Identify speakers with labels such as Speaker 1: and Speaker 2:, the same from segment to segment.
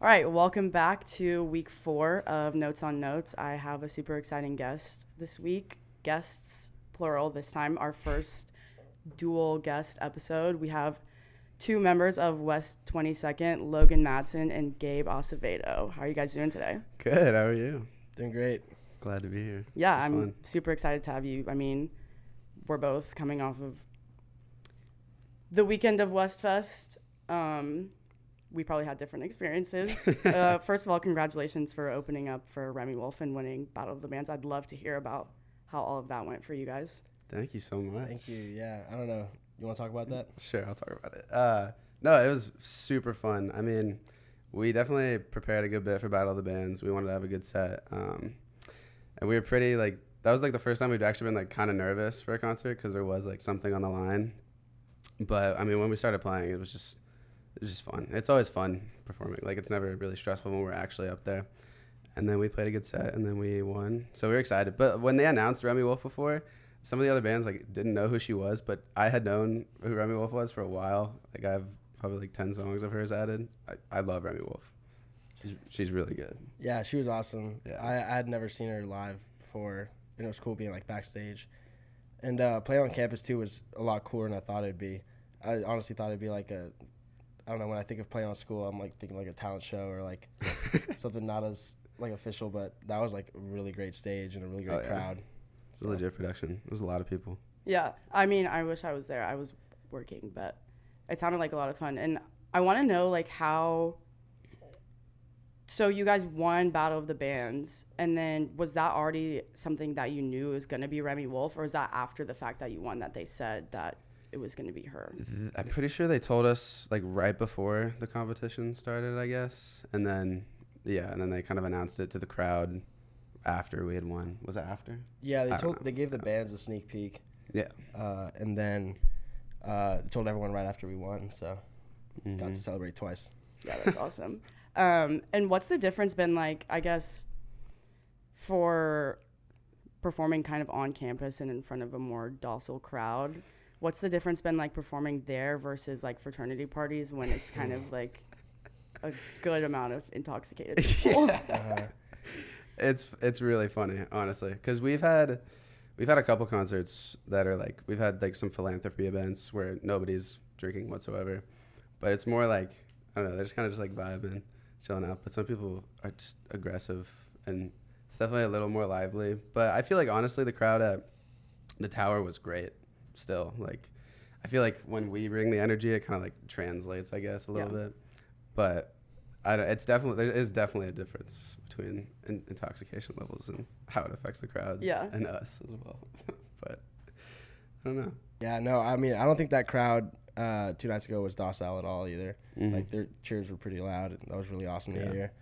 Speaker 1: All right, welcome back to week four of Notes on Notes. I have a super exciting guest this week. Guests, plural, this time, our first dual guest episode. We have two members of West 22nd, Logan Madsen and Gabe Acevedo. How are you guys doing today?
Speaker 2: Good. How are you?
Speaker 3: Doing great.
Speaker 2: Glad to be here.
Speaker 1: Yeah, I'm
Speaker 2: fun.
Speaker 1: super excited to have you. I mean, we're both coming off of the weekend of Westfest. Um, we probably had different experiences. uh, first of all, congratulations for opening up for Remi Wolf and winning Battle of the Bands. I'd love to hear about how all of that went for you guys.
Speaker 2: Thank you so much.
Speaker 3: Thank you. Yeah, I don't know. You want to talk about that?
Speaker 2: Sure, I'll talk about it. Uh, no, it was super fun. I mean, we definitely prepared a good bit for Battle of the Bands. We wanted to have a good set, um, and we were pretty like that was like the first time we'd actually been like kind of nervous for a concert because there was like something on the line. But I mean, when we started playing, it was just it was just fun. It's always fun performing. Like it's never really stressful when we're actually up there. And then we played a good set, and then we won. So we were excited. But when they announced Remi Wolf before, some of the other bands like didn't know who she was, but I had known who Remi Wolf was for a while. Like I have probably like ten songs of hers added. I, I love Remi Wolf. She's she's really good.
Speaker 3: Yeah, she was awesome.
Speaker 2: Yeah.
Speaker 3: I, I had never seen her live before, and it was cool being like backstage. And uh, playing on campus too was a lot cooler than I thought it'd be. I honestly thought it'd be like a, I don't know. When I think of playing on school, I'm like thinking like a talent show or like something not as like official. But that was like a really great stage and a really great
Speaker 2: Oh, yeah.
Speaker 3: crowd.
Speaker 2: It's a legit production. It was a lot of people.
Speaker 1: Yeah, I mean, I wish I was there. I was working, but it sounded like a lot of fun. And I want to know, like, how. So you guys won Battle of the Bands, and then was that already something that you knew was going to be Remi Wolf, or is that after the fact that you won that they said that it was going to be her?
Speaker 2: Th- I'm pretty sure they told us like right before the competition started, I guess, and then yeah, and then they kind of announced it to the crowd after we had won. Was it after?
Speaker 3: Yeah, they
Speaker 2: I
Speaker 3: told they gave the bands a sneak peek.
Speaker 2: Yeah.
Speaker 3: Uh, and then uh, told everyone right after we won. So got
Speaker 2: Mhm.
Speaker 3: to celebrate twice.
Speaker 1: Yeah, that's awesome. Um, and what's the difference been like, I guess, for performing kind of on campus and in front of a more docile crowd? What's the difference been like performing there versus like fraternity parties when it's kind of like a good amount of intoxicated people?
Speaker 3: Uh-huh.
Speaker 2: It's it's really funny, honestly, because we've had we've had a couple concerts that are like we've had like some philanthropy events where nobody's drinking whatsoever, but it's more like I don't know, they're just kind of just like vibing, chilling out. But some people are just aggressive, and it's definitely a little more lively. But I feel like honestly, the crowd at the tower was great. Still, like I feel like when we bring the energy, it kind of like translates, I guess, a little
Speaker 1: Yeah.
Speaker 2: bit. But I don't, it's definitely there is definitely a difference between in, intoxication levels and how it affects the crowd
Speaker 1: Yeah.
Speaker 2: and us as well. but I don't know.
Speaker 3: Yeah, no, I mean, I don't think that crowd uh, two nights ago was docile at all either.
Speaker 2: Mhm.
Speaker 3: Like their cheers were pretty loud. and That was really awesome to hear.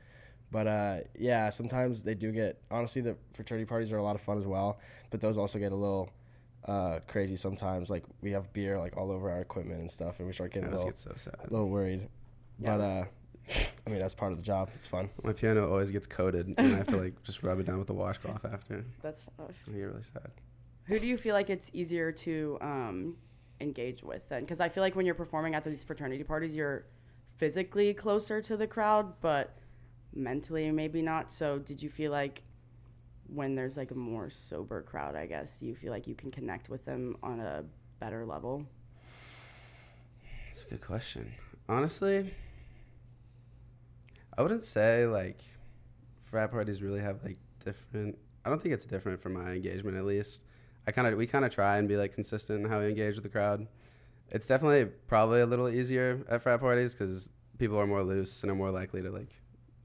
Speaker 3: But uh, yeah, sometimes they do get. Honestly, the fraternity parties are a lot of fun as well. But those also get a little uh, crazy sometimes. Like we have beer like all over our equipment and stuff, and we start getting a little,
Speaker 2: get so sad.
Speaker 3: a little worried.
Speaker 1: Yeah.
Speaker 3: But uh, I mean, that's part of the job. It's fun.
Speaker 2: My piano always gets coated, and I have to like just rub it down with the washcloth after.
Speaker 1: That's tough.
Speaker 2: I get really sad.
Speaker 1: Who do you feel like it's easier to um, engage with then? Because I feel like when you're performing at these fraternity parties, you're physically closer to the crowd, but mentally maybe not. So did you feel like when there's like a more sober crowd, I guess, you feel like you can connect with them on a better level?
Speaker 2: That's a good question. Honestly, I wouldn't say like frat parties really have like different. I don't think it's different for my engagement at least. I kind of we kind of try and be like consistent in how we engage with the crowd. It's definitely probably a little easier at frat parties because people are more loose and are more likely to like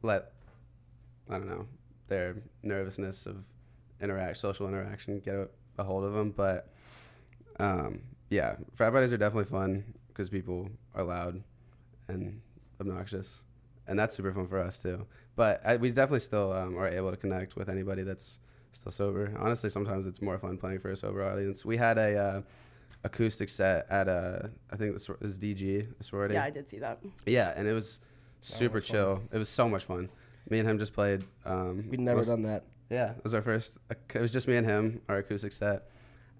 Speaker 2: let I don't know their nervousness of interact social interaction get a, a hold of them. But um, yeah, frat parties are definitely fun because people are loud and obnoxious, and that's super fun for us too. But I, we definitely still um, are able to connect with anybody that's still sober. Honestly, sometimes it's more fun playing for a sober audience. We had a uh, acoustic set at a I think this is DG a sorority.
Speaker 1: Yeah, I did see that.
Speaker 2: Yeah, and it was super
Speaker 3: was fun.
Speaker 2: chill. It was so much fun. Me and him just played. Um,
Speaker 3: We'd never
Speaker 2: most-
Speaker 3: done that.
Speaker 2: yeah, it was our first. It was just me and him, our acoustic set,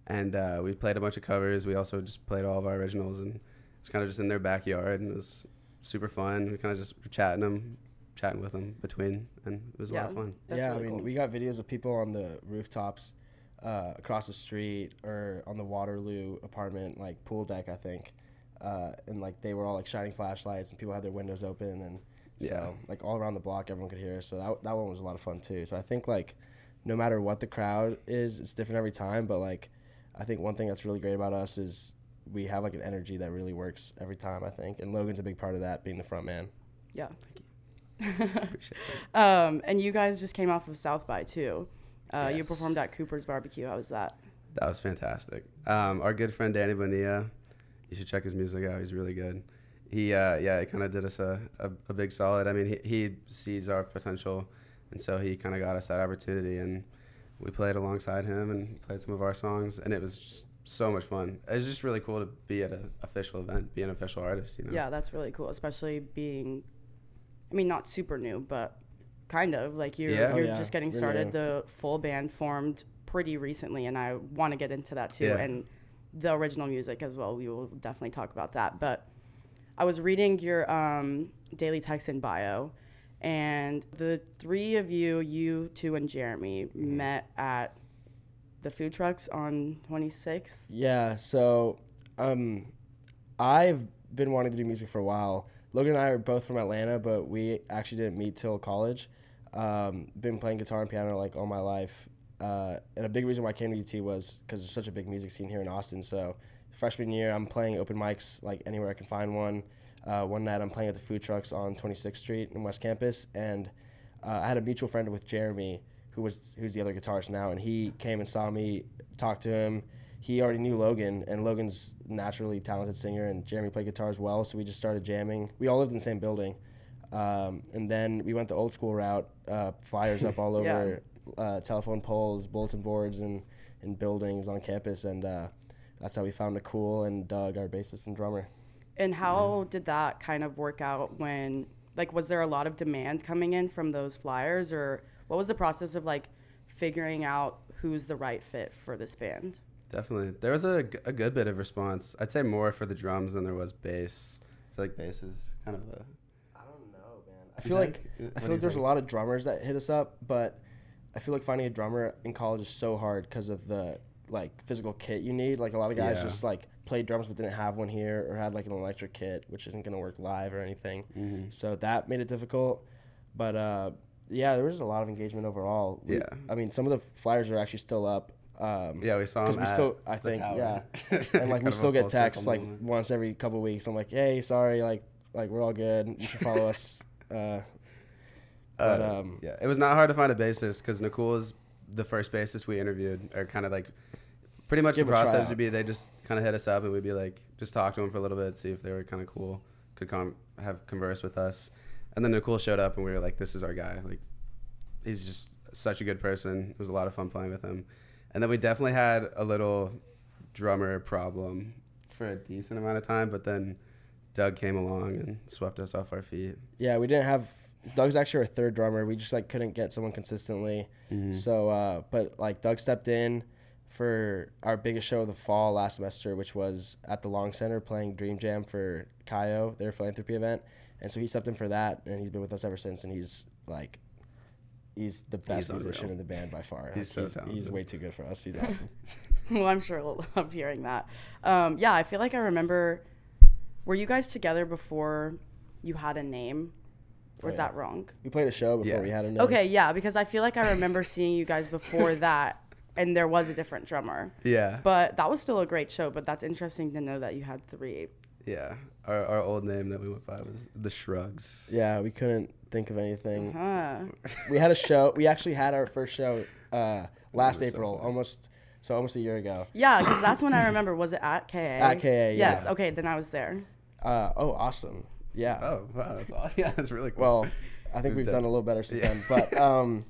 Speaker 2: and uh, we played a bunch of covers. We also just played all of our originals, and it was kind of just in their backyard, and it was super fun. We kind of just were chatting them, chatting with them between, and it was a lot of fun.
Speaker 3: Yeah,
Speaker 1: really
Speaker 3: I mean,
Speaker 1: cool.
Speaker 3: we got videos of people on the rooftops uh, across the street or on the Waterloo apartment, like pool deck, I think. Uh, and like they were all like shining flashlights, and people had their windows open, and
Speaker 2: Yeah.
Speaker 3: so like all around the block, everyone could hear us. So that that one was a lot of fun too. So I think like no matter what the crowd is, it's different every time. But like I think one thing that's really great about us is we have like an energy that really works every time. I think, and Logan's a big part of that, being the front man.
Speaker 1: Yeah. Thank you.
Speaker 2: Appreciate
Speaker 1: um, and you guys just came off of South by too. Uh, You performed at Cooper's Barbecue. How was that?
Speaker 2: That was fantastic. Um, our good friend Danny Bonilla, you should check his music out. He's really good. He, uh, yeah, he kind of did us a, a, a big solid. I mean, he, he sees our potential, and so he kind of got us that opportunity, and we played alongside him and played some of our songs, and it was just so much fun. It was just really cool to be at an official event, be an official artist. You know?
Speaker 1: Yeah, that's really cool, especially being, I mean, not super new, but kind of like you're
Speaker 2: Yeah. Oh,
Speaker 1: you're
Speaker 3: yeah,
Speaker 1: just getting
Speaker 3: really
Speaker 1: started.
Speaker 3: new.
Speaker 1: The full band formed pretty recently, and I want to get into that too,
Speaker 2: Yeah.
Speaker 1: and the original music as well. We will definitely talk about that. But I was reading your um, Daily Texan bio, and the three of you, you two and Jeremy,
Speaker 3: Mm-hmm.
Speaker 1: met at the food trucks on 26th.
Speaker 3: Yeah, so um, I've been wanting to do music for a while. Logan and I are both from Atlanta, but we actually didn't meet till college. Um, been playing guitar and piano like all my life, uh, and a big reason why I came to UT was because there's such a big music scene here in Austin. So freshman year, I'm playing open mics like anywhere I can find one. Uh, one night, I'm playing at the food trucks on 26th Street in West Campus, and uh, I had a mutual friend with Jeremy, who was who's the other guitarist now, and he came and saw me, talked to him. He already knew Logan, and Logan's naturally talented singer, and Jeremy played guitar as well. So we just started jamming. We all lived in the same building, um, and then we went the old school route, uh, flyers up all over, uh, telephone poles, bulletin boards, and in buildings on campus, and uh, that's how we found Nicole and Doug, our bassist and drummer.
Speaker 1: And how did that kind of work out when, like, was there a lot of demand coming in from those flyers, or what was the process of like figuring out who's the right fit for this band?
Speaker 2: Definitely. There was a, a good bit of response. I'd say more for the drums than there was bass. I feel like bass is kind of a.
Speaker 3: I don't know, man. I feel like
Speaker 2: think?
Speaker 3: I feel like there's a lot of drummers that hit us up, but I feel like finding a drummer in college is so hard because of the like physical kit you need. Like a lot of guys
Speaker 2: Yeah.
Speaker 3: just like played drums but didn't have one here or had like an electric kit, which isn't gonna work live or anything.
Speaker 2: Mm-hmm.
Speaker 3: So that made it difficult. But uh, yeah, there was a lot of engagement overall. We-
Speaker 2: Yeah.
Speaker 3: I mean, some of the flyers are actually still up. Um,
Speaker 2: Yeah, we saw
Speaker 3: because we
Speaker 2: at
Speaker 3: still, I think, yeah, and like we still get texts like
Speaker 2: moment.
Speaker 3: once every couple of weeks. I'm like, hey, sorry, like, like we're all good. You should follow us. Uh, but,
Speaker 2: Uh,
Speaker 3: um,
Speaker 2: yeah, it was not hard to find a bassist because Nicole is the first bassist we interviewed, or kind of like pretty much the process would be they just kind of hit us up and we'd be like just talk to them for a little bit, see if they were kind of cool, could come have converse with us, and then Nicole showed up and we were like, this is our guy, like he's just such a good person. It was a lot of fun playing with him, and then we definitely had a little drummer problem for a decent amount of time, but then Doug came along and swept us off our feet.
Speaker 3: yeah, we didn't have. Doug's actually our third drummer. We just like couldn't get someone consistently.
Speaker 2: Mm-hmm.
Speaker 3: So, uh, but like Doug stepped in for our biggest show of the fall last semester, which was at the Long Center playing Dream Jam for Chi O, their philanthropy event. And so he stepped in for that, and he's been with us ever since. And he's like, he's the best
Speaker 2: unreal.
Speaker 3: musician in the band by far.
Speaker 2: He's
Speaker 3: Like,
Speaker 2: so talented.
Speaker 3: He's way too good for us. He's awesome.
Speaker 1: well, I'm sure we'll love hearing that. Um, yeah, I feel like I remember. Were you guys together before you had a name? Or is
Speaker 3: yeah.
Speaker 1: that wrong?
Speaker 3: we played a show before
Speaker 2: Yeah.
Speaker 3: we had a name.
Speaker 1: Okay, yeah, because I feel like I remember seeing you guys before that, and there was a different drummer.
Speaker 2: Yeah.
Speaker 1: But that was still a great show. But that's interesting to know that you had three.
Speaker 2: Yeah, our, our old name that we went by was the Shrugs.
Speaker 3: Yeah, we couldn't think of anything.
Speaker 1: Huh.
Speaker 3: we had a show. We actually had our first show uh, last
Speaker 2: was so
Speaker 3: April, almost so almost a year ago.
Speaker 1: Yeah, because that's when I remember. Was it at KA?
Speaker 3: At KA,
Speaker 1: Yes.
Speaker 3: yeah.
Speaker 1: Okay, then I was there.
Speaker 3: Uh, oh, awesome! Yeah.
Speaker 2: Oh wow, that's all. Yeah, that's really cool.
Speaker 3: Well, I think
Speaker 2: We've
Speaker 3: we've
Speaker 2: done-
Speaker 3: done a little better since
Speaker 2: Yeah.
Speaker 3: then. But um,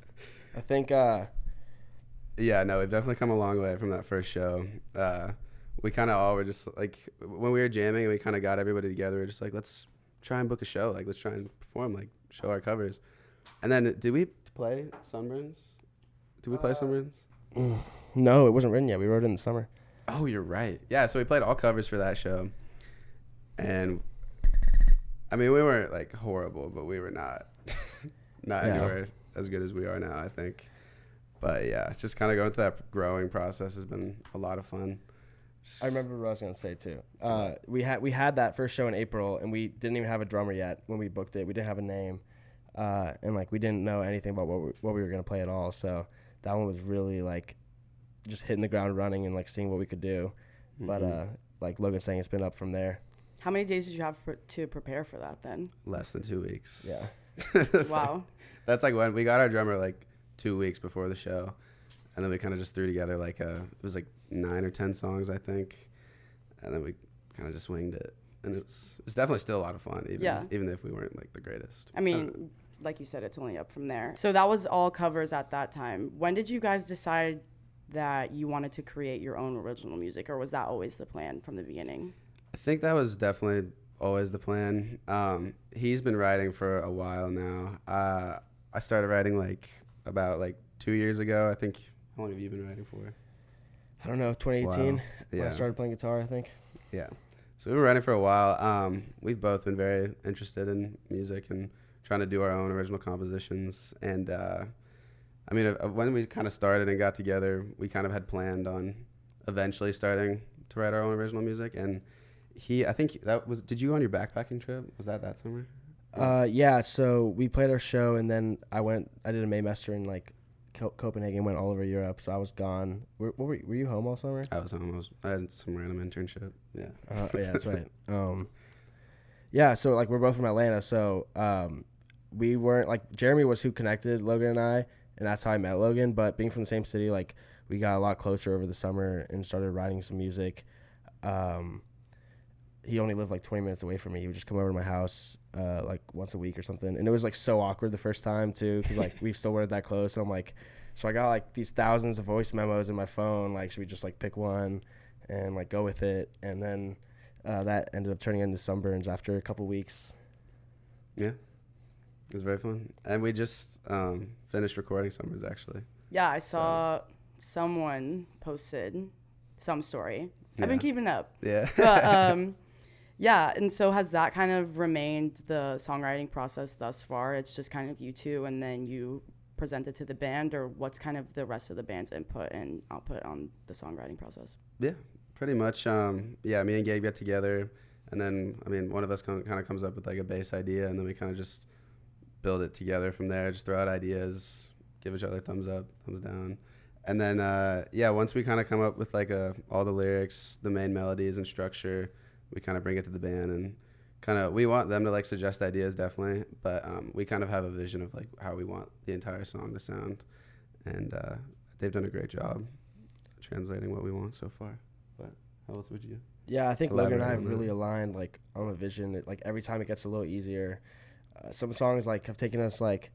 Speaker 3: I think uh,
Speaker 2: yeah, no, we've definitely come a long way from that first show. Uh, we kind of all were just like when we were jamming, and we kind of got everybody together. We are just like, let's try and book a show. Like, let's try and perform. Like, show our covers. And then, did we play Sunburns? Did we play
Speaker 3: Uh,
Speaker 2: Sunburns?
Speaker 3: no, it wasn't written yet. We wrote it in the summer.
Speaker 2: Oh, you're right. Yeah, so we played all covers for that show, and I mean, we weren't like horrible, but we were not. not
Speaker 3: Yeah.
Speaker 2: anywhere as good as we are now. I think, but yeah, just kind of going through that growing process has been a lot of fun. Just-
Speaker 3: I remember what I was gonna say too. Uh, we had we had that first show in April, and we didn't even have a drummer yet when we booked it. We didn't have a name, uh, and like we didn't know anything about what we, what we were gonna play at all. So that one was really like just hitting the ground running and like seeing what we could do. But
Speaker 2: Mhm.
Speaker 3: uh, like Logan saying, it's been up from there.
Speaker 1: How many days did you have pr- to prepare for that then?
Speaker 2: less than two weeks.
Speaker 3: Yeah.
Speaker 2: That's like-
Speaker 1: wow.
Speaker 2: that's like when we got our drummer like two weeks before the show, and then we kind of just threw together like a it was like nine or ten songs I think, and then we kind of just winged it, and it was definitely still a lot of fun even
Speaker 1: Yeah.
Speaker 2: even if we weren't like the greatest.
Speaker 1: I mean, uh, like you said, it's only up from there. So that was all covers at that time. When did you guys decide that you wanted to create your own original music, or was that always the plan from the beginning?
Speaker 2: I think that was definitely always the plan. Um, he's been writing for a while now. Uh, I started writing like about like two years ago. I think. How long have you been writing for?
Speaker 3: I don't know, 2018
Speaker 2: Wow.
Speaker 3: when I started playing guitar. I think.
Speaker 2: Yeah. So we've been writing for a while. Um, we've both been very interested in music and trying to do our own original compositions. And uh, I mean, uh, when we kind of started and got together, we kind of had planned on eventually starting to write our own original music. And he, I think that was. Did you go on your backpacking trip? Was that that summer?
Speaker 3: Uh, yeah. So we played our show, and then I went. I did a Maymester in like Co- Copenhagen. Went all over Europe. So I was gone. Were, were, were you home all summer?
Speaker 2: I was home. I was. I had some random internship. Yeah.
Speaker 3: Uh, yeah, that's right. Um, yeah, so like we're both from Atlanta, so um, we weren't like Jeremy was who connected Logan and I, and that's how I met Logan. But being from the same city, like we got a lot closer over the summer and started writing some music. Um, he only lived like 20 minutes away from me. He would just come over to my house uh, like once a week or something, and it was like so awkward the first time too, because like we still weren't that close. And I'm like, so I got like these thousands of voice memos in my phone. Like, should we just like pick one and like go with it? And then uh, that ended up turning into sunburns after a couple weeks.
Speaker 2: Yeah. It was very fun. And we just um, finished recording Sunburns actually.
Speaker 1: Yeah, I saw someone posted some story. I've been keeping up.
Speaker 2: Yeah.
Speaker 1: But um, yeah, and so has that kind of remained the songwriting process thus far? It's just kind of you two, and then you present it to the band, or what's kind of the rest of the band's input and output on the songwriting process?
Speaker 2: Yeah, pretty much. Um, yeah, me and Gabe get together, and then I mean, one of us kind of comes up with like a base idea, and then we kind of just build it together from there. Just throw out ideas, give each other thumbs up, thumbs down, and then uh, yeah, once we kind of come up with like a all the lyrics, the main melodies and structure, we kind of bring it to the band and kind of we want them to like suggest ideas definitely, but um, we kind of have a vision of like how we want the entire song to sound, and uh, they've done a great job translating what we want so far. But how else would you?
Speaker 3: Yeah, I think Logan and I have really
Speaker 2: that.
Speaker 3: aligned like on a vision. It, like every time it gets a little easier. Uh, some songs like have taken us like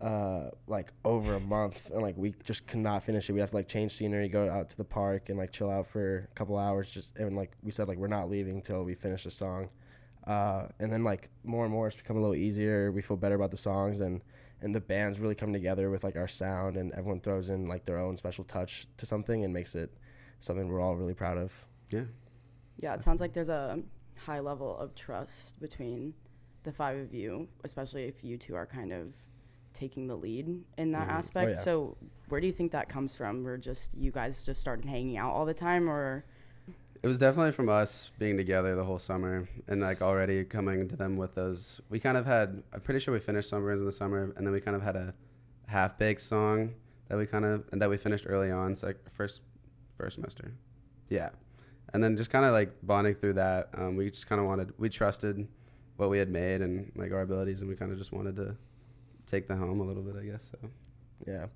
Speaker 3: uh like over a month and like we just could not finish it. We have to like change scenery, go out to the park and like chill out for a couple hours just and like we said like we're not leaving till we finish the song. Uh and then like more and more it's become a little easier. We feel better about the songs and and the band's really come together with like our sound and everyone throws in like their own special touch to something and makes it something we're all really proud of.
Speaker 2: Yeah,
Speaker 1: Yeah, it sounds like there's a high level of trust between the five of you, especially if you two are kind of taking the lead in that.
Speaker 2: Oh,
Speaker 1: aspect.
Speaker 3: yeah.
Speaker 1: So, where do you think that comes from? Or just you guys just started hanging out all the time, or
Speaker 2: it was definitely from us being together the whole summer and like already coming to them with those. We kind of had. I'm pretty sure we finished Sunburns in the summer, and then we kind of had a half baked song that we kind of and that we finished early on. So like first first semester, yeah, and then just kind of like bonding through that. Um, we just kind of wanted. We trusted what we had made and like our abilities, and we kind of just wanted to take the home a little bit, I guess. So
Speaker 3: Yeah.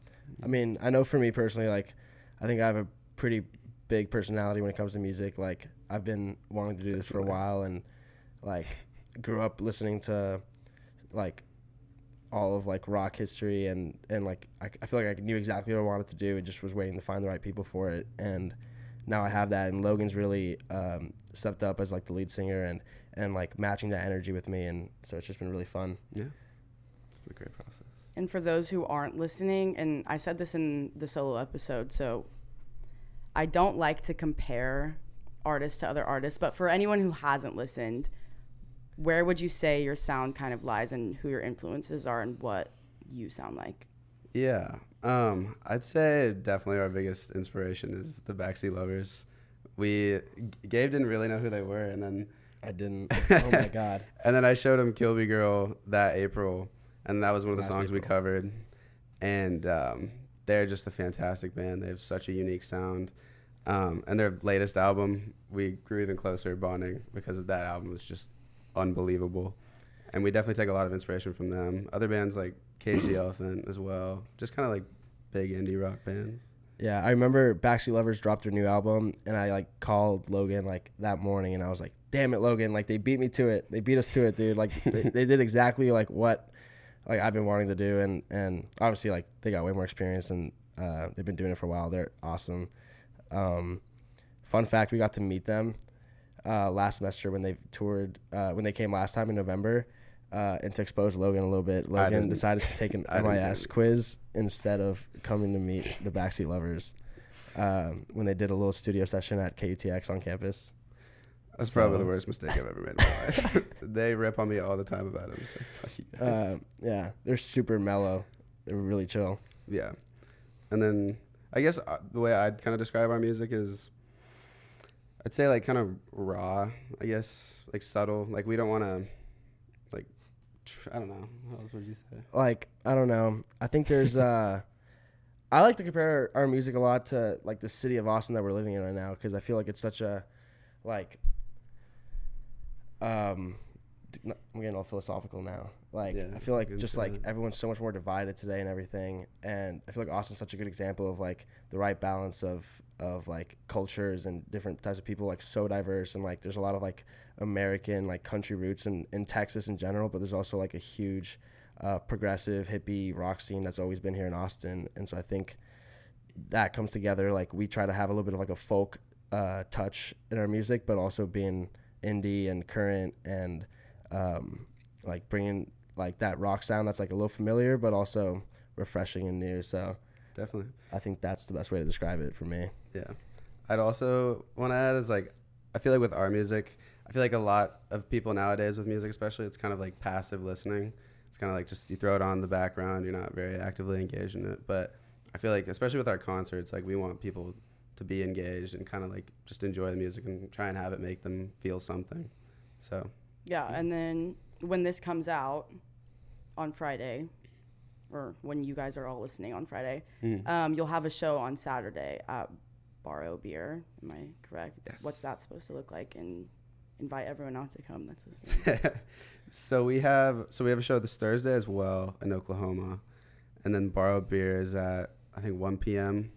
Speaker 3: I mean, I know for me personally, like, I think I have a pretty big personality when it comes to music. Like, I've been wanting to do this for a while and, like, grew up listening to, like, all of like rock history and and like I, I feel like I knew exactly what I wanted to do and just was waiting to find the right people for it and now I have that and Logan's really um, stepped up as like the lead singer and and like matching that energy with me and so it's just been really fun
Speaker 2: yeah, it's been a great process.
Speaker 1: and for those who aren't listening, and I said this in the solo episode, so I don't like to compare artists to other artists, but for anyone who hasn't listened, where would you say your sound kind of lies and who your influences are and what you sound like?
Speaker 2: Yeah. Um, I'd say definitely our biggest inspiration is the Backseat Lovers. We Gabe didn't really know who they were, and then
Speaker 3: I didn't. Oh my god.
Speaker 2: and then I showed him "Kilby Girl" that April, and that was one of the
Speaker 3: Last
Speaker 2: songs we covered. And um, they're just a fantastic band. They have such a unique sound. Um, and their latest album, we grew even closer bonding because of that album was just unbelievable. And we definitely take a lot of inspiration from them. Other bands like Cage the Elephant as well, just kind of like big indie rock bands.
Speaker 3: Yeah, I remember Backseat Lovers dropped their new album, and I like called Logan like that morning, and I was like, "Damn it, Logan! Like they beat me to it. They beat us to it, dude. Like they, they did exactly like what like I've been wanting to do, and and obviously like they got way more experience, and uh, they've been doing it for a while. They're awesome. Um, fun fact: we got to meet them uh, last semester when they toured uh, when they came last time in November. Uh, and to expose Logan a little bit, Logan decided to take an MIS quiz instead of coming to meet the Backseat Lovers um, when they did a little studio session at KUTX on campus.
Speaker 2: That's probably the worst mistake I've ever made in my life. they rip on me all the time about it. I'm just like, fuck you guys.
Speaker 3: Uh, yeah, they're super mellow. They're really chill.
Speaker 2: Yeah. And then I guess uh, the way I'd kind of describe our music is I'd say like kind of raw, I guess, like subtle. Like we don't want to like tr- I don't know. What else would you say?
Speaker 3: Like I don't know. I think there's. Uh, I like to compare our music a lot to like the city of Austin that we're living in right now because I feel like it's such a like. Um, I'm getting all philosophical now. Like
Speaker 2: Yeah,
Speaker 3: I feel like just like
Speaker 2: that.
Speaker 3: everyone's so much more divided today and everything, and I feel like Austin's such a good example of like the right balance of of like cultures and different types of people, like so diverse and like there's a lot of like American like country roots in in Texas in general, but there's also like a huge uh, progressive hippie rock scene that's always been here in Austin, and so I think that comes together. Like we try to have a little bit of like a folk uh, touch in our music, but also being indie and current and um, like bringing like that rock sound that's like a little familiar, but also refreshing and new. So
Speaker 2: Definitely.
Speaker 3: I think that's the best way to describe it for me.
Speaker 2: Yeah. I'd also want to add is like I feel like with our music, I feel like a lot of people nowadays with music especially it's kind of like passive listening. It's kind of like just you throw it on the background, you're not very actively engaged in it, but I feel like especially with our concerts, like we want people to be engaged and kind of like just enjoy the music and try and have it make them feel something. So,
Speaker 1: Yeah, and then when this comes out on Friday, or when you guys are all listening on Friday,
Speaker 2: Mm.
Speaker 1: um, you'll have a show on Saturday at Borrow Beer. Am I correct?
Speaker 2: Yes.
Speaker 1: What's that supposed to look like? And invite everyone out to come. That's listening.
Speaker 2: so we have so we have a show this Thursday as well in Oklahoma, and then Borrow Beer is at I think 1 p.m.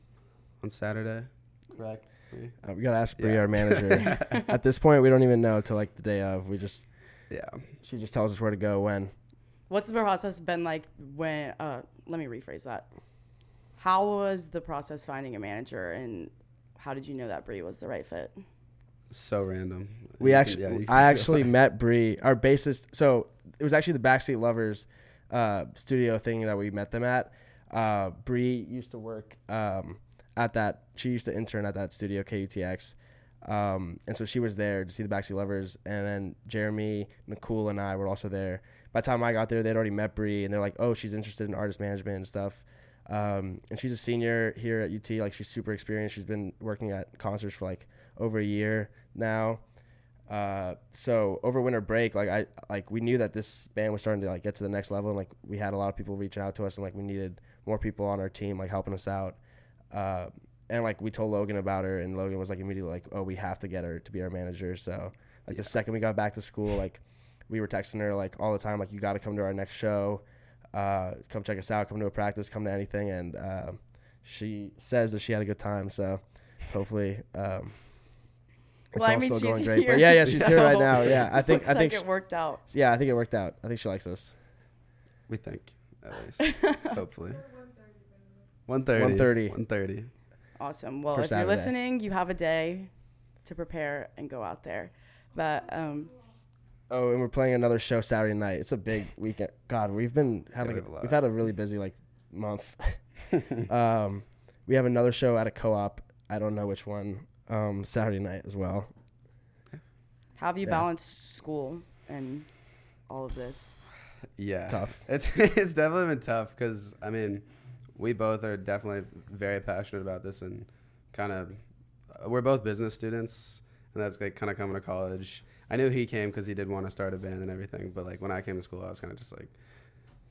Speaker 2: on Saturday. Correct.
Speaker 3: Uh, we gotta ask Bree,
Speaker 2: Yeah.
Speaker 3: our manager. At this point, we don't even know till like the day of. We just
Speaker 2: Yeah.
Speaker 3: she just tells us where to go when.
Speaker 1: What's the process been like when? Uh, let me rephrase that. How was the process finding a manager, and how did you know that Bree was the right fit?
Speaker 2: So random.
Speaker 3: We
Speaker 2: You can-
Speaker 3: actually,
Speaker 2: yeah, you can
Speaker 3: I
Speaker 2: see-
Speaker 3: actually met Bree, our bassist. So it was actually the Backseat Lovers uh, studio thing that we met them at. Uh, Bree used to work um, at that. She used to intern at that studio, KUTX. Um, and so she was there to see the Backseat Lovers. And then Jeremy, Nicole, and I were also there. By the time I got there, they'd already met Bree, and they're like, "Oh, she's interested in artist management and stuff." Um, and she's a senior here at UT. Like she's super experienced. She's been working at concerts for like over a year now. Uh, so over winter break, like I like we knew that this band was starting to like get to the next level, and like we had a lot of people reaching out to us, and like we needed more people on our team, like helping us out. Uh, and like we told Logan about her, and Logan was like immediately like, "Oh, we have to get her to be our manager." So like the second we got back to school, like we were texting her like all the time, like you got to come to our next show, uh, come check us out, come to a practice, come to anything, and uh, she says that she had a good time. So hopefully. Um, it's
Speaker 1: well, I mean,
Speaker 3: still
Speaker 1: she's
Speaker 3: going great.
Speaker 1: here.
Speaker 3: But yeah, yeah, she's here right now. Yeah, I think
Speaker 1: looks
Speaker 3: I think
Speaker 1: like
Speaker 3: sh-
Speaker 1: it worked out.
Speaker 3: yeah, I think it worked out. I think she likes us.
Speaker 2: We think at least. hopefully. 1:30.
Speaker 3: 1:30.
Speaker 2: 1:30.
Speaker 1: Awesome. Well,
Speaker 3: For
Speaker 1: if
Speaker 3: Saturday.
Speaker 1: you're listening, you have a day to prepare and go out there. But um,
Speaker 3: Oh, and we're playing another show Saturday night. It's a big weekend. God, we've been having
Speaker 2: we have a
Speaker 3: we've had a really busy like month. um, we have another show at a co-op. I don't know which one. Um, Saturday night as well.
Speaker 1: how have you
Speaker 3: Yeah.
Speaker 1: balanced school and all of this?
Speaker 2: Yeah,
Speaker 3: Tough.
Speaker 2: It's it's definitely been tough because I mean, we both are definitely very passionate about this and kind of we're both business students, and that's like kind of coming to college. I knew he came because he did want to start a band and everything, but like when I came to school, I was kind of just like,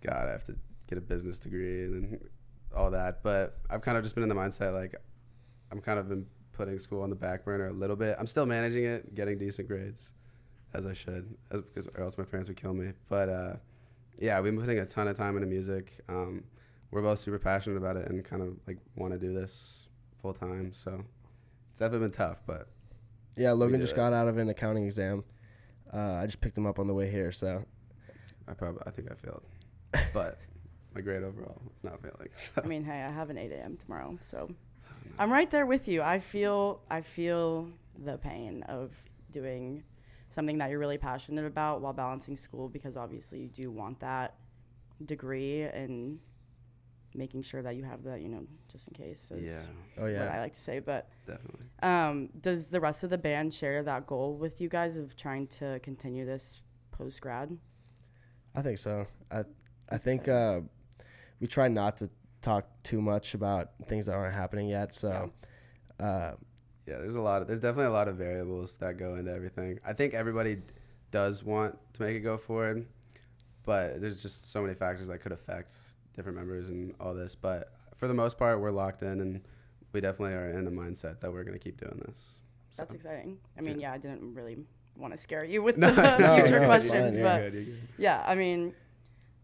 Speaker 2: God, I have to get a business degree and all that. But I've kind of just been in the mindset like I'm kind of been putting school on the back burner a little bit. I'm still managing it, getting decent grades, as I should, because or else my parents would kill me. But uh, yeah, we've been putting a ton of time into music. Um, we're both super passionate about it and kind of like want to do this full time. So it's definitely been tough, but
Speaker 3: Yeah, Logan just
Speaker 2: it.
Speaker 3: got out of an accounting exam. Uh, I just picked him up on the way here, so
Speaker 2: I probably I think I failed, but my grade overall is not failing. So.
Speaker 1: I mean, hey, I have an 8 a.m. tomorrow, so I'm right there with you. I feel I feel the pain of doing something that you're really passionate about while balancing school because obviously you do want that degree and making sure that you have that, you know, just in case. Is
Speaker 2: yeah,
Speaker 3: oh yeah.
Speaker 1: What I like to say, but
Speaker 2: definitely.
Speaker 1: um, does the rest of the band share that goal with you guys of trying to continue this post grad?
Speaker 3: I think so. I I
Speaker 1: That's
Speaker 3: think uh, we try not to talk too much about things that aren't happening yet. So uh,
Speaker 2: Yeah, there's a lot. Of, there's definitely a lot of variables that go into everything. I think everybody does want to make it go forward, but there's just so many factors that could affect different members and all this. But for the most part, we're locked in, and we definitely are in the mindset that we're going to keep doing this. So.
Speaker 1: That's exciting. I mean, yeah, I didn't really want to scare you with
Speaker 2: No,
Speaker 1: the
Speaker 2: no,
Speaker 1: future
Speaker 3: no,
Speaker 1: questions,
Speaker 3: fine,
Speaker 1: but
Speaker 3: yeah.
Speaker 2: Good, good.
Speaker 1: yeah, I mean,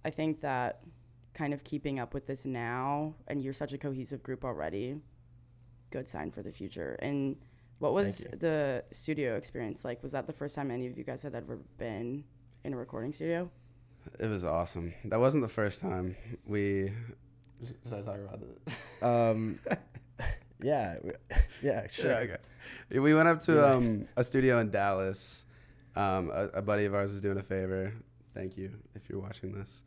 Speaker 1: I think that kind of keeping up with this now, and you're such a cohesive group already, good sign for the future. And what was the studio experience like? Was that the first time any of you guys had ever been in a recording studio?
Speaker 2: It was awesome. That wasn't the first time we. Should I talk about it?
Speaker 3: um, yeah, we- yeah, sure.
Speaker 2: Yeah, okay. We went up to
Speaker 3: Yeah.
Speaker 2: um, a studio in Dallas. Um, a, a buddy of ours was doing a favor. Thank you if you're watching this.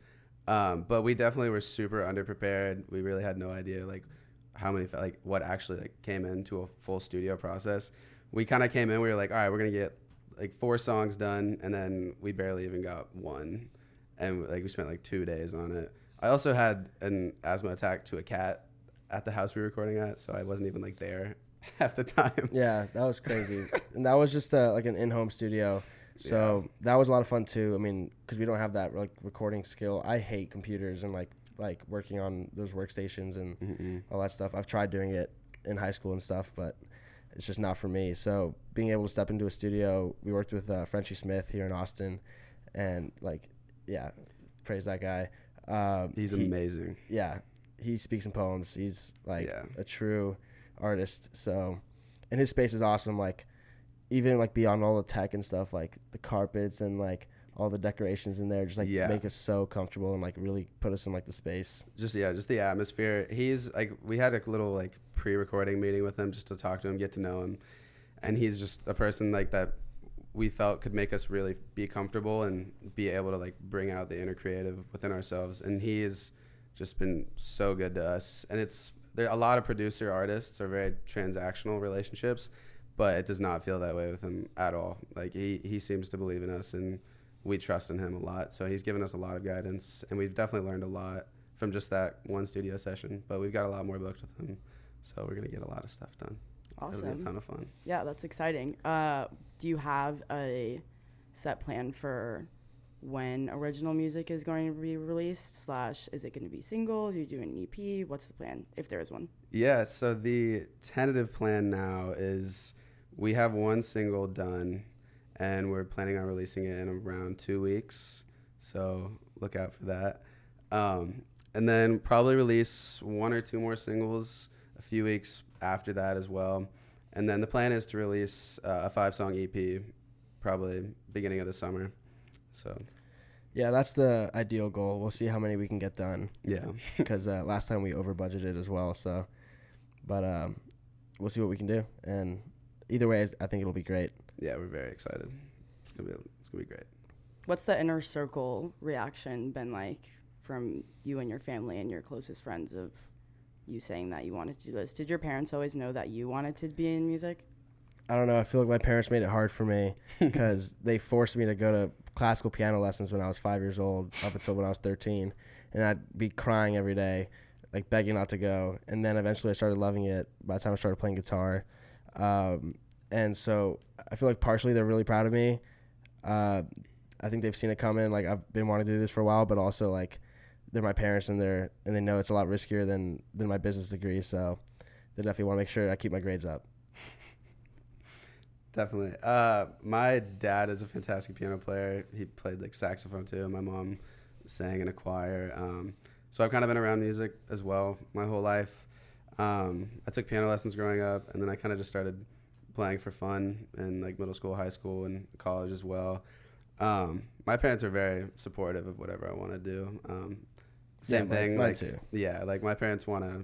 Speaker 2: Um, but we definitely were super underprepared. We really had no idea like how many like what actually like came into a full studio process. We kind of came in. We were like, all right, we're gonna get like four songs done, and then we barely even got one, and like we spent like two days on it. I also had an asthma attack to a cat at the house we were recording at, so I wasn't even like there half the time.
Speaker 3: Yeah, that was crazy. and that was just uh, like an in-home studio. So that was a lot of fun too. I mean, because we don't have that like recording skill. I hate computers and like like working on those workstations and
Speaker 2: Mm-mm.
Speaker 3: all that stuff. I've tried doing it in high school and stuff, but it's just not for me. So being able to step into a studio, we worked with uh, Frenchie Smith here in Austin, and like, yeah, praise that guy. Um,
Speaker 2: He's
Speaker 3: he-
Speaker 2: amazing.
Speaker 3: yeah, he speaks in poems. He's like
Speaker 2: Yeah.
Speaker 3: a true artist. So, and his space is awesome. Like, even like beyond all the tech and stuff, like the carpets and like all the decorations in there, just like
Speaker 2: Yeah.
Speaker 3: make us so comfortable and like really put us in like the space.
Speaker 2: Just yeah, just the atmosphere. He's like we had a little like pre-recording meeting with him just to talk to him, get to know him, and he's just a person like that we felt could make us really be comfortable and be able to like bring out the inner creative within ourselves. And he has just been so good to us. And it's there a lot of producer artists are very transactional relationships, but it does not feel that way with him at all. Like he he seems to believe in us and we trust in him a lot. So he's given us a lot of guidance, and we've definitely learned a lot from just that one studio session. But we've got a lot more booked with him, so we're gonna get a lot of stuff done. It'll be a
Speaker 1: Awesome.
Speaker 2: ton of fun.
Speaker 1: Yeah, that's exciting. Uh, do you have a set plan for when original music is going to be released? Slash, is it going to be singles? You doing an EP? What's the plan, if there is one?
Speaker 2: Yeah. So the tentative plan now is we have one single done, and we're planning on releasing it in around two weeks. So look out for that. Um, and then probably release one or two more singles a few weeks after that as well. And then the plan is to release uh, a five song EP probably beginning of the summer. So
Speaker 3: Yeah, that's the ideal goal. We'll see how many we can get done
Speaker 2: yeah.
Speaker 3: because uh, last time we over budgeted as well. So, but um, we'll see what we can do. And either way, I think it'll be great.
Speaker 2: yeah, we're very excited. It's gonna be it's gonna be great.
Speaker 1: What's the inner circle reaction been like from you and your family and your closest friends of you saying that you wanted to do this? Did your parents always know that you wanted to be in music?
Speaker 3: I don't know. I feel like my parents made it hard for me because they forced me to go to classical piano lessons when I was five years old up until when I was 13. And I'd be crying every day, like begging not to go. And then eventually I started loving it by the time I started playing guitar. Um, and so I feel like partially they're really proud of me. Uh, I think they've seen it coming. Like I've been wanting to do this for a while, but also like they're my parents and they're and they know it's a lot riskier than than my business degree. So they definitely want to make sure I keep my grades up.
Speaker 2: Definitely. Uh, my dad is a fantastic piano player. He played like saxophone too. My mom sang in a choir. Um, so I've kind of been around music as well my whole life. Um, I took piano lessons growing up, and then I kind of just started playing for fun in like middle school, high school, and college as well. Um, my parents are very supportive of whatever I want to do. Um, same
Speaker 3: Yeah,
Speaker 2: thing.
Speaker 3: mine
Speaker 2: like,
Speaker 3: too.
Speaker 2: yeah, like my parents want to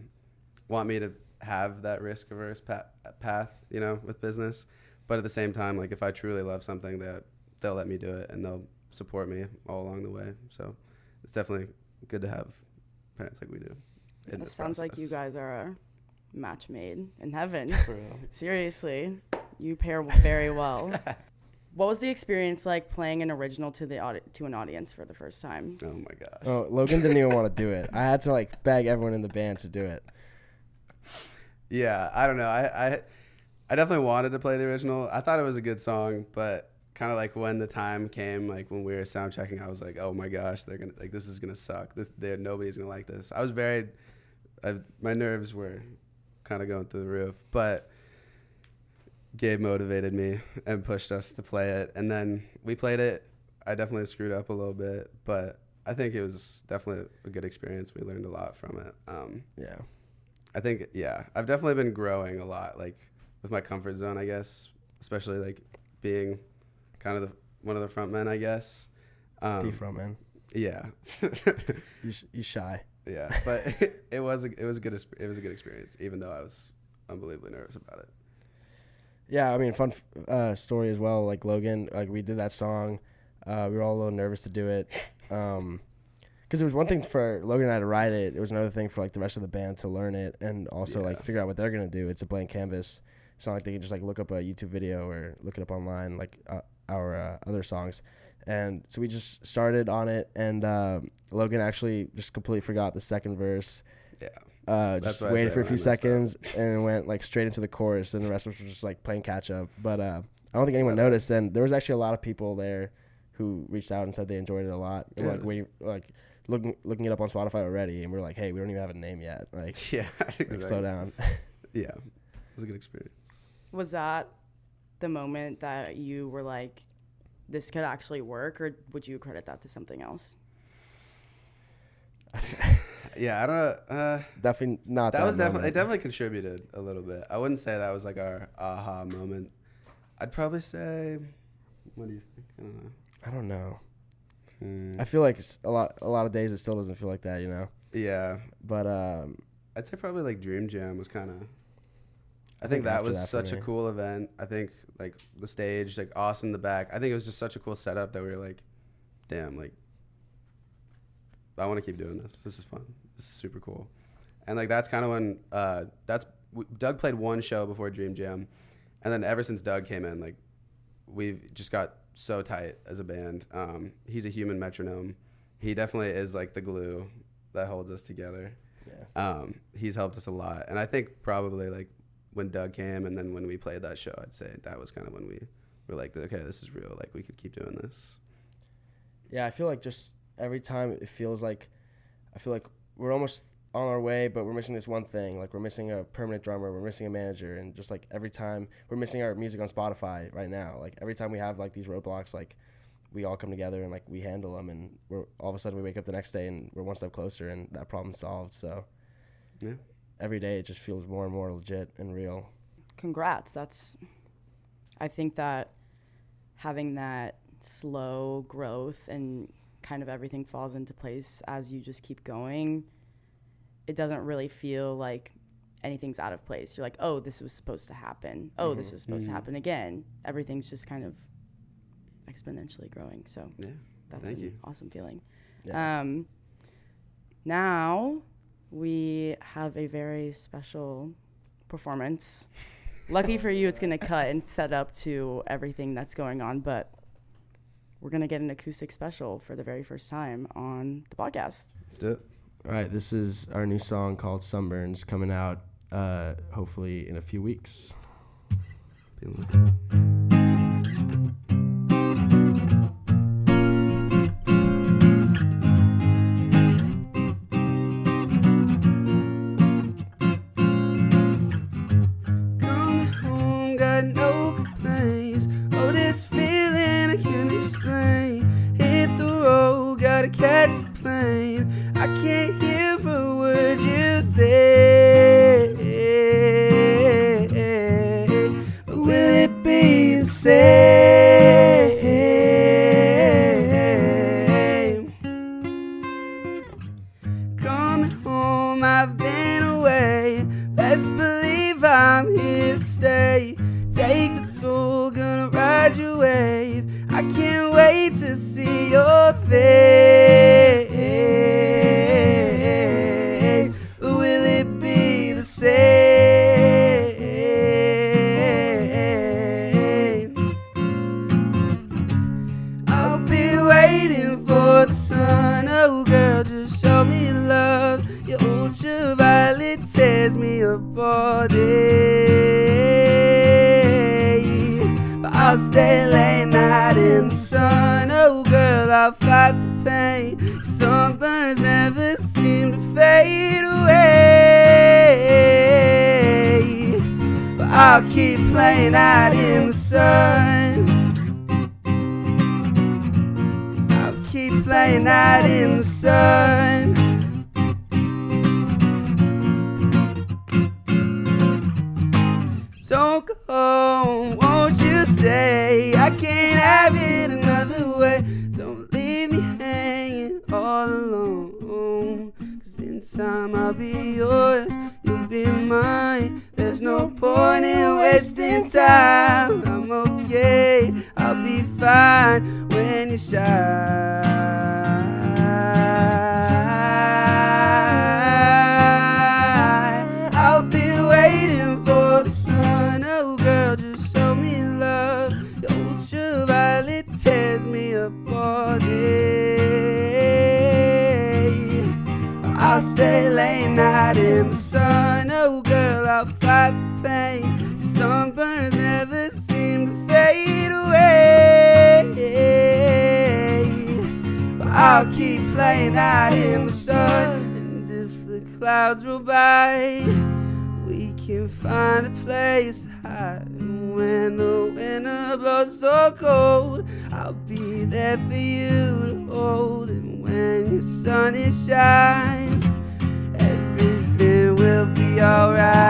Speaker 2: want me to have that risk averse pa- path, you know, with business. But at the same time, like if I truly love something, that they'll let me do it and they'll support me all along the way. So it's definitely good to have parents like we do. in
Speaker 1: It
Speaker 2: this
Speaker 1: sounds like you guys are a match made in heaven.
Speaker 2: For real.
Speaker 1: Seriously, you pair very well. what was the experience like playing an original to the audi- to an audience for the first time?
Speaker 2: Oh my gosh.
Speaker 3: Oh, Logan didn't even want to do it. I had to like beg everyone in the band to do it.
Speaker 2: Yeah, I don't know. I, I I definitely wanted to play the original. I thought it was a good song, but kind of like when the time came, like when we were sound checking, I was like, oh my gosh, they're gonna like this is gonna suck. This nobody's gonna like this. I was very, I, my nerves were kind of going through the roof, but Gabe motivated me and pushed us to play it, and then we played it. I definitely screwed up a little bit, but I think it was definitely a good experience. We learned a lot from it. Um,
Speaker 3: Yeah.
Speaker 2: I think yeah, I've definitely been growing a lot, like with my comfort zone, I guess, especially like being kind of the one of the front men, I guess. Um,
Speaker 3: the front man.
Speaker 2: Yeah,
Speaker 3: You sh- you shy.
Speaker 2: yeah, but it was a, it was a good it was a good experience, even though I was unbelievably nervous about it.
Speaker 3: Yeah, I mean, fun f- uh, story as well. Like Logan, like we did that song. Uh, we were all a little nervous to do it. Um 'cause because it was one thing for Logan and I to write it. It was another thing for like the rest of the band to learn it and also like figure out what they're gonna do. It's a blank canvas. It's not like they can just like look up a YouTube video or look it up online like uh, our uh, other songs. And so we just started on it, and um Logan actually just completely forgot the second verse.
Speaker 2: Yeah,
Speaker 3: Uh, just waited
Speaker 2: say
Speaker 3: for a few
Speaker 2: messed up.
Speaker 3: seconds and went like straight into the chorus, and the rest of us were just like playing catch up. But uh, I don't think anyone
Speaker 2: Love
Speaker 3: noticed. And there was actually a lot of people there who reached out and said they enjoyed it a lot. And, like
Speaker 2: Good.
Speaker 3: waiting, like looking looking it up on Spotify already, and we are like, hey, we don't even have a name yet. Like,
Speaker 2: yeah,
Speaker 3: like,
Speaker 2: exactly.
Speaker 3: slow down.
Speaker 2: Yeah, it was a good experience.
Speaker 1: Was that the moment that you were like, this could actually work, or would you credit that to something else?
Speaker 2: Yeah, I don't know. Uh,
Speaker 3: definitely not. That,
Speaker 2: that was definitely it definitely contributed a little bit. I wouldn't say that was like our aha moment. I'd probably say, what do you think? I don't know.
Speaker 3: I don't know.
Speaker 2: Hmm.
Speaker 3: I feel like a lot. A lot of days it still doesn't feel like that, you know.
Speaker 2: Yeah,
Speaker 3: But um,
Speaker 2: I'd say probably like Dream Jam was kind of. I,
Speaker 3: I
Speaker 2: think,
Speaker 3: think
Speaker 2: that was
Speaker 3: that
Speaker 2: such a cool event. I think like the stage, like Austin in the back. I think it was just such a cool setup that we were like, damn, like I want to keep doing this. This is fun. This is super cool. And like that's kind of when uh, that's w- Doug played one show before Dream Jam, and then ever since Doug came in, like we've just got so tight as a band. Um, he's a human metronome. He definitely is like the glue that holds us together.
Speaker 3: yeah.
Speaker 2: Um, he's helped us a lot, and I think probably like when Doug came, and then when we played that show, I'd say that was kind of when we were like, okay, this is real. Like we could keep doing this.
Speaker 3: Yeah, I feel like just every time it feels like I feel like we're almost on our way, but we're missing this one thing. Like we're missing a permanent drummer, we're missing a manager, and just like every time we're missing our music on Spotify right now. Like every time we have like these roadblocks, like we all come together and like we handle them, and we're all of a sudden we wake up the next day and we're one step closer, and that problem's solved. So
Speaker 2: Yeah.
Speaker 3: every day it just feels more and more legit and real.
Speaker 1: Congrats. That's. I think that having that slow growth and kind of everything falls into place as you just keep going, it doesn't really feel like anything's out of place. You're like, oh, this was supposed to happen. Oh, this
Speaker 3: Mhm.
Speaker 1: was supposed to
Speaker 2: Mhm.
Speaker 1: happen again. Everything's just kind of exponentially growing. So
Speaker 2: Yeah.
Speaker 1: that's
Speaker 2: Thank
Speaker 1: an
Speaker 2: you.
Speaker 1: awesome feeling.
Speaker 3: Yeah.
Speaker 1: Um, now we have a very special performance Lucky for you, it's gonna cut and set up to everything that's going on, but we're gonna get an acoustic special for the very first time on the podcast.
Speaker 2: Let's do it.
Speaker 3: All right, this is our new song called Sunburns coming out uh, hopefully in a few weeks.
Speaker 2: Wave. I can't wait to see your face. Playing out in the sun. I'll keep playing out in the sun. Don't go home, won't you stay? I can't have it another way. Don't leave me hanging all alone. Cause in time I'll be yours, you'll be mine. There's no point in wasting time. I'm okay, I'll be fine when you shine. I'll be waiting for the sun. Oh, girl, just show me love. Your ultraviolet tears me apart. I'll stay late night out in the sun. And if the clouds roll by, we can find a place to hide. And when the winter blows so cold, I'll be there for you to hold. And when your sun it shines, everything will be alright.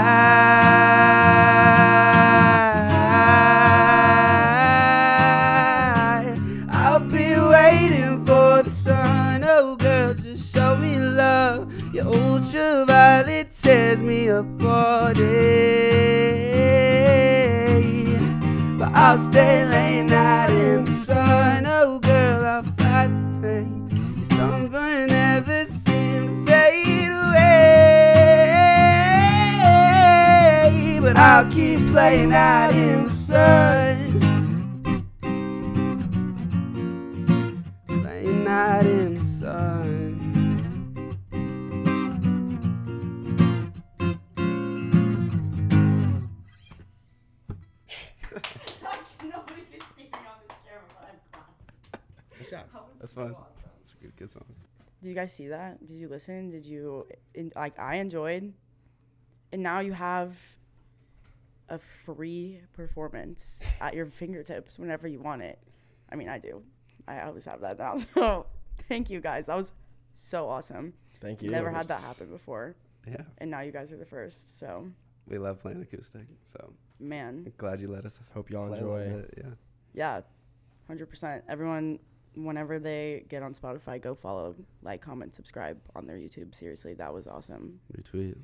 Speaker 2: I'll stay late night in the sun. Oh, girl, I'll fight the pain. Your sunburn never seem to fade away. But I'll keep playing out in the sun.
Speaker 1: Did you guys see that? Did you listen? Did you in, like? I enjoyed, and now you have a free performance at your fingertips whenever you want it. I mean, I do. I always have that now. So thank you guys. That was so awesome.
Speaker 3: Thank you.
Speaker 1: Never had that happen before,
Speaker 2: Yeah,
Speaker 1: and now you guys are the first. So
Speaker 2: we love playing acoustic, so
Speaker 1: man,
Speaker 2: glad you let us.
Speaker 3: Hope y'all
Speaker 2: play a little
Speaker 3: enjoy.
Speaker 2: bit, Yeah.
Speaker 1: yeah, hundred percent. Everyone, whenever they get on Spotify, go follow, like, comment, subscribe on their YouTube. Seriously, that was awesome.
Speaker 2: Retweet.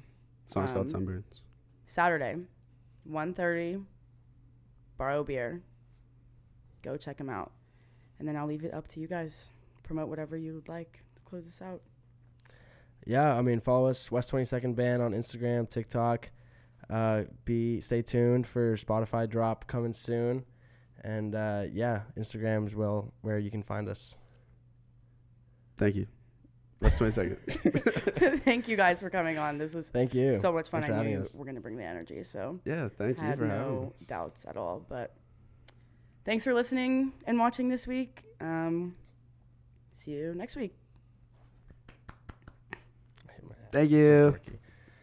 Speaker 2: Song's called
Speaker 1: Um,
Speaker 2: Sunburns.
Speaker 1: Saturday, 1.30, borrow beer. Go check them out. And then I'll leave it up to you guys. Promote whatever you would like to close this out.
Speaker 3: Yeah, I mean, follow us, West 22nd Band on Instagram, TikTok. Uh, be stay tuned for Spotify drop coming soon, and uh, yeah, Instagram as well where you can find us.
Speaker 2: Thank you. That's 20 seconds.
Speaker 1: Thank you guys for coming on. This was
Speaker 3: Thank you.
Speaker 1: so much fun.
Speaker 3: Thanks for
Speaker 1: I
Speaker 3: having
Speaker 1: knew
Speaker 3: us.
Speaker 1: we're gonna bring the energy, so
Speaker 2: yeah, thank you
Speaker 1: had
Speaker 2: for having
Speaker 1: no
Speaker 2: us.
Speaker 1: doubts at all. But thanks for listening and watching this week. Um, see you next week.
Speaker 3: I hit my head.
Speaker 2: Thank you.
Speaker 3: quirky.